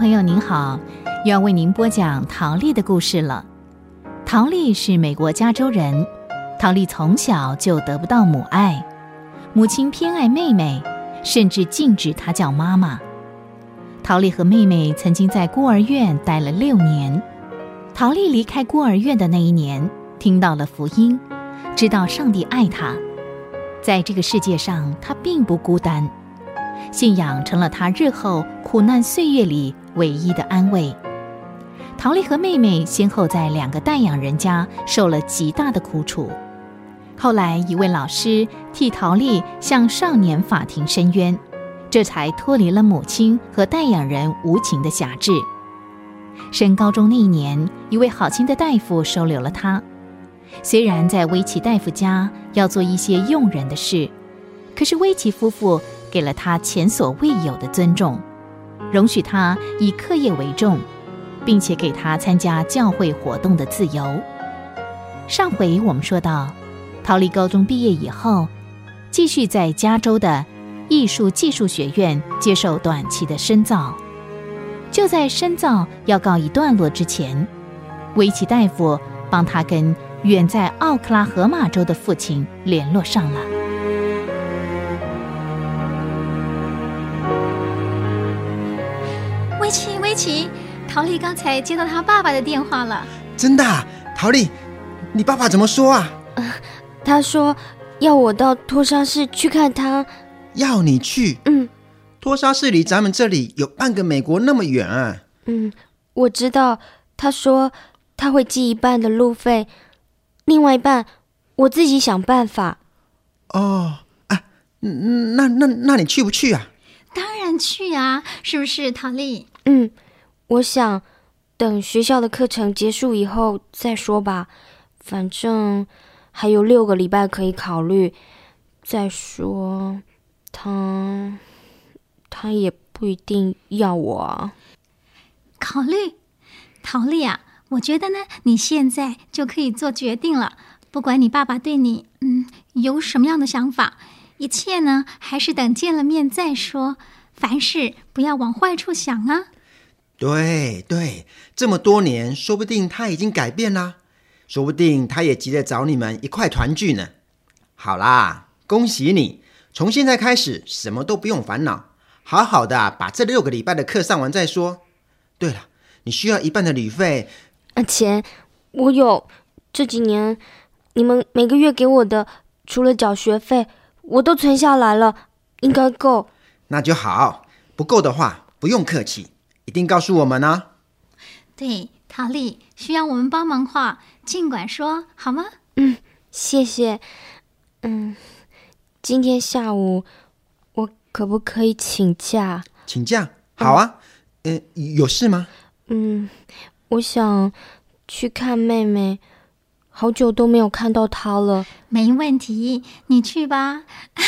朋友您好，又要为您播讲陶丽的故事了。陶丽是美国加州人，陶丽从小就得不到母爱，母亲偏爱妹妹，甚至禁止她叫妈妈。陶丽和妹妹曾经在孤儿院待了六年。陶丽离开孤儿院的那一年，听到了福音，知道上帝爱她，在这个世界上她并不孤单。信仰成了他日后苦难岁月里唯一的安慰。陶丽和妹妹先后在两个代养人家受了极大的苦楚，后来一位老师替陶丽向少年法庭申冤，这才脱离了母亲和代养人无情的辖制。升高中那一年，一位好心的大夫收留了他。虽然在威奇大夫家要做一些佣人的事，可是威奇夫妇。给了他前所未有的尊重，容许他以课业为重，并且给他参加教会活动的自由。上回我们说到，陶丽高中毕业以后，继续在加州的艺术技术学院接受短期的深造。就在深造要告一段落之前，维奇大夫帮他跟远在奥克拉荷马州的父亲联络上了。威奇，威奇，陶丽刚才接到他爸爸的电话了。真的，陶丽，你爸爸怎么说啊？他说要我到托沙市去看他。要你去？嗯。托沙市离咱们这里有半个美国那么远啊。嗯，我知道。他说他会寄一半的路费，另外一半我自己想办法。哦，啊，那那那你去不去啊？当然去啊，是不是，陶丽？嗯，我想等学校的课程结束以后再说吧。反正还有六个礼拜可以考虑。再说，他他也不一定要我。考虑，陶丽啊，我觉得呢，你现在就可以做决定了。不管你爸爸对你嗯有什么样的想法，一切呢还是等见了面再说。凡事不要往坏处想啊！对对，这么多年，说不定他已经改变啦，说不定他也急着找你们一块团聚呢。好啦，恭喜你，从现在开始什么都不用烦恼，好好的把这六个礼拜的课上完再说。对了，你需要一半的旅费。啊，钱我有，这几年你们每个月给我的，除了缴学费，我都存下来了，应该够。那就好，不够的话不用客气，一定告诉我们呢。对，陶丽需要我们帮忙话，尽管说好吗？嗯，谢谢。嗯，今天下午我可不可以请假？请假？好啊。嗯，有事吗？嗯，我想去看妹妹。好久都没有看到他了，没问题，你去吧。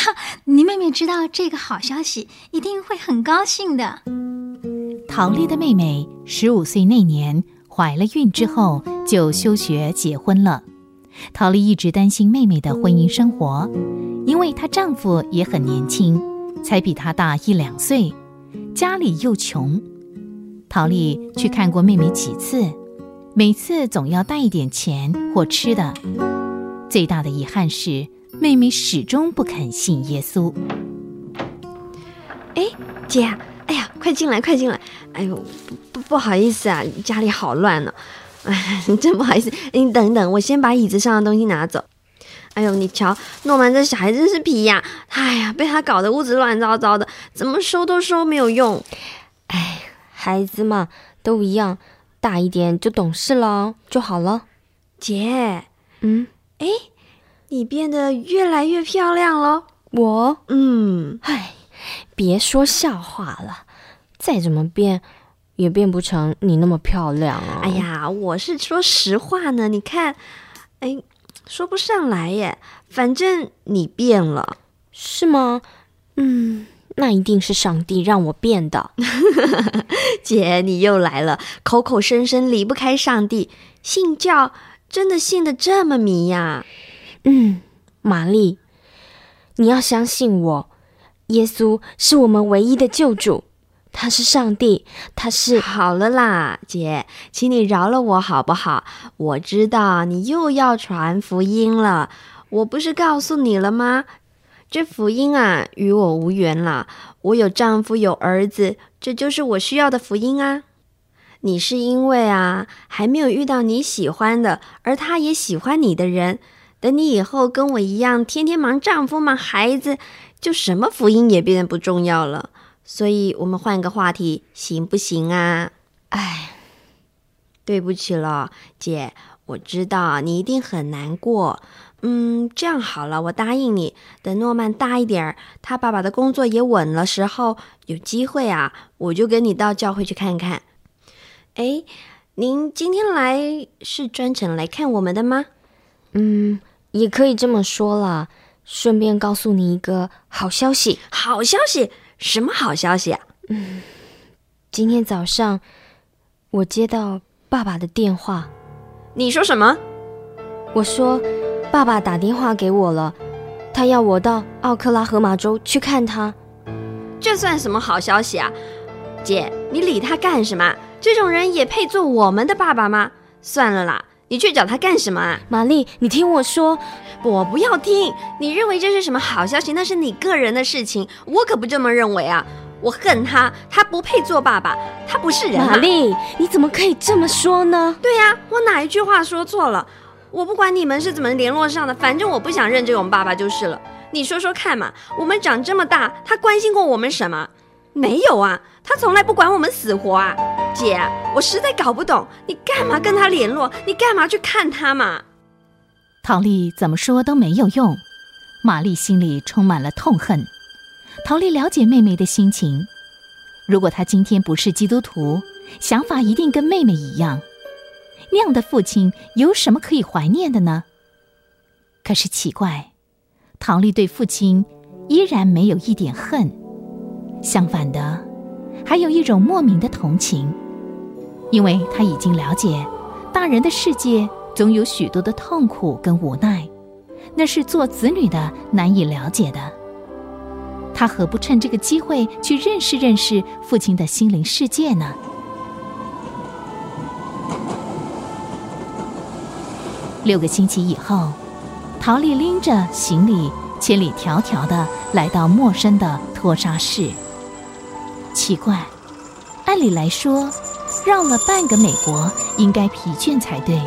你妹妹知道这个好消息，一定会很高兴的。陶丽的妹妹十五岁那年怀了孕之后，就休学结婚了。陶丽一直担心妹妹的婚姻生活，因为她丈夫也很年轻，才比她大一两岁，家里又穷。陶丽去看过妹妹几次。每次总要带一点钱或吃的。最大的遗憾是，妹妹始终不肯信耶稣。哎，姐，哎呀，快进来，快进来！哎呦，不不不好意思啊，家里好乱呢。哎，真不好意思，你等等，我先把椅子上的东西拿走。哎呦，你瞧，诺曼这小孩真是皮呀！哎呀，被他搞得屋子乱糟糟的，怎么收都收没有用。哎，孩子嘛，都一样。大一点就懂事了就好了，姐，嗯，哎，你变得越来越漂亮了。我，嗯，唉，别说笑话了，再怎么变也变不成你那么漂亮啊。哎呀，我是说实话呢，你看，哎，说不上来耶，反正你变了，是吗？嗯。那一定是上帝让我变的，姐，你又来了，口口声声离不开上帝，信教真的信的这么迷呀？嗯，玛丽，你要相信我，耶稣是我们唯一的救主，他是上帝，他是……好了啦，姐，请你饶了我好不好？我知道你又要传福音了，我不是告诉你了吗？这福音啊，与我无缘了。我有丈夫，有儿子，这就是我需要的福音啊。你是因为啊，还没有遇到你喜欢的，而他也喜欢你的人。等你以后跟我一样，天天忙丈夫、忙孩子，就什么福音也变得不重要了。所以，我们换个话题，行不行啊？哎，对不起了，姐，我知道你一定很难过。嗯，这样好了，我答应你，等诺曼大一点儿，他爸爸的工作也稳了时候，有机会啊，我就跟你到教会去看看。哎，您今天来是专程来看我们的吗？嗯，也可以这么说啦。顺便告诉你一个好消息，好消息。什么好消息啊？嗯，今天早上我接到爸爸的电话。你说什么？我说爸爸打电话给我了，他要我到奥克拉荷马州去看他。这算什么好消息啊？姐，你理他干什么？这种人也配做我们的爸爸吗？算了啦，你去找他干什么啊？玛丽，你听我说。我不要听！你认为这是什么好消息？那是你个人的事情，我可不这么认为啊！我恨他，他不配做爸爸，他不是人。玛丽，你怎么可以这么说呢？对呀，我哪一句话说错了？我不管你们是怎么联络上的，反正我不想认这种爸爸就是了。你说说看嘛，我们长这么大，他关心过我们什么？没有啊，他从来不管我们死活啊！姐，我实在搞不懂，你干嘛跟他联络？你干嘛去看他嘛？陶丽怎么说都没有用，玛丽心里充满了痛恨。陶丽了解妹妹的心情，如果她今天不是基督徒，想法一定跟妹妹一样。那样的父亲有什么可以怀念的呢？可是奇怪，陶丽对父亲依然没有一点恨，相反的，还有一种莫名的同情，因为她已经了解大人的世界。总有许多的痛苦跟无奈，那是做子女的难以了解的。他何不趁这个机会去认识认识父亲的心灵世界呢？六个星期以后，陶丽拎着行李，千里迢迢的来到陌生的托沙市。奇怪，按理来说，绕了半个美国，应该疲倦才对。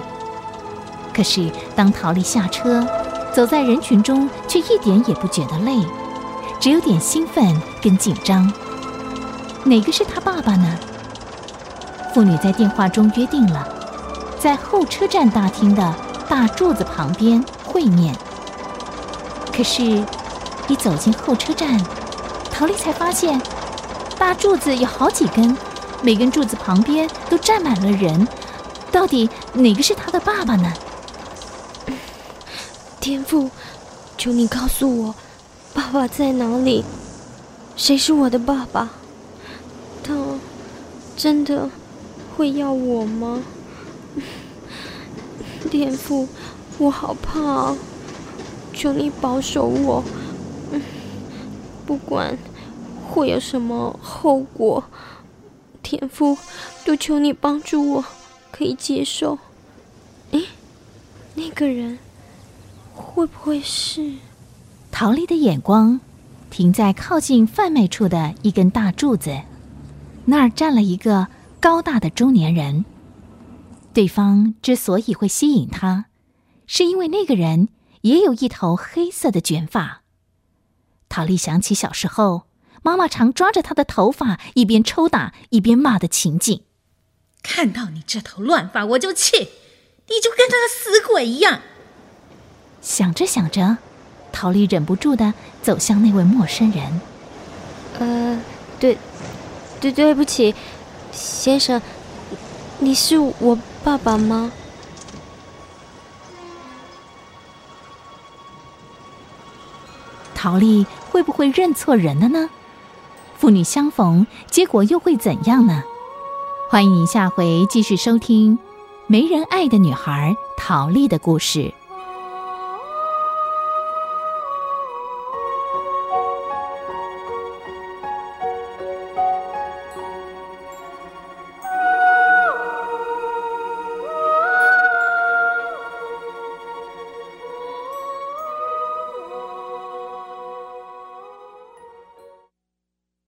可是，当陶丽下车，走在人群中，却一点也不觉得累，只有点兴奋跟紧张。哪个是他爸爸呢？父女在电话中约定了，在候车站大厅的大柱子旁边会面。可是，一走进候车站，陶丽才发现，大柱子有好几根，每根柱子旁边都站满了人。到底哪个是他的爸爸呢？天父，求你告诉我，爸爸在哪里？谁是我的爸爸？他真的会要我吗？天父，我好怕，求你保守我。不管会有什么后果，天父，都求你帮助我，可以接受。诶，那个人。会不会是？陶丽的眼光停在靠近贩卖处的一根大柱子，那儿站了一个高大的中年人。对方之所以会吸引他，是因为那个人也有一头黑色的卷发。陶丽想起小时候妈妈常抓着他的头发，一边抽打一边骂的情景。看到你这头乱发，我就气，你就跟他个死鬼一样。想着想着，陶丽忍不住的走向那位陌生人。呃，对，对，对不起，先生，你是我爸爸吗？陶丽会不会认错人了呢？父女相逢，结果又会怎样呢？欢迎您下回继续收听《没人爱的女孩》陶丽的故事。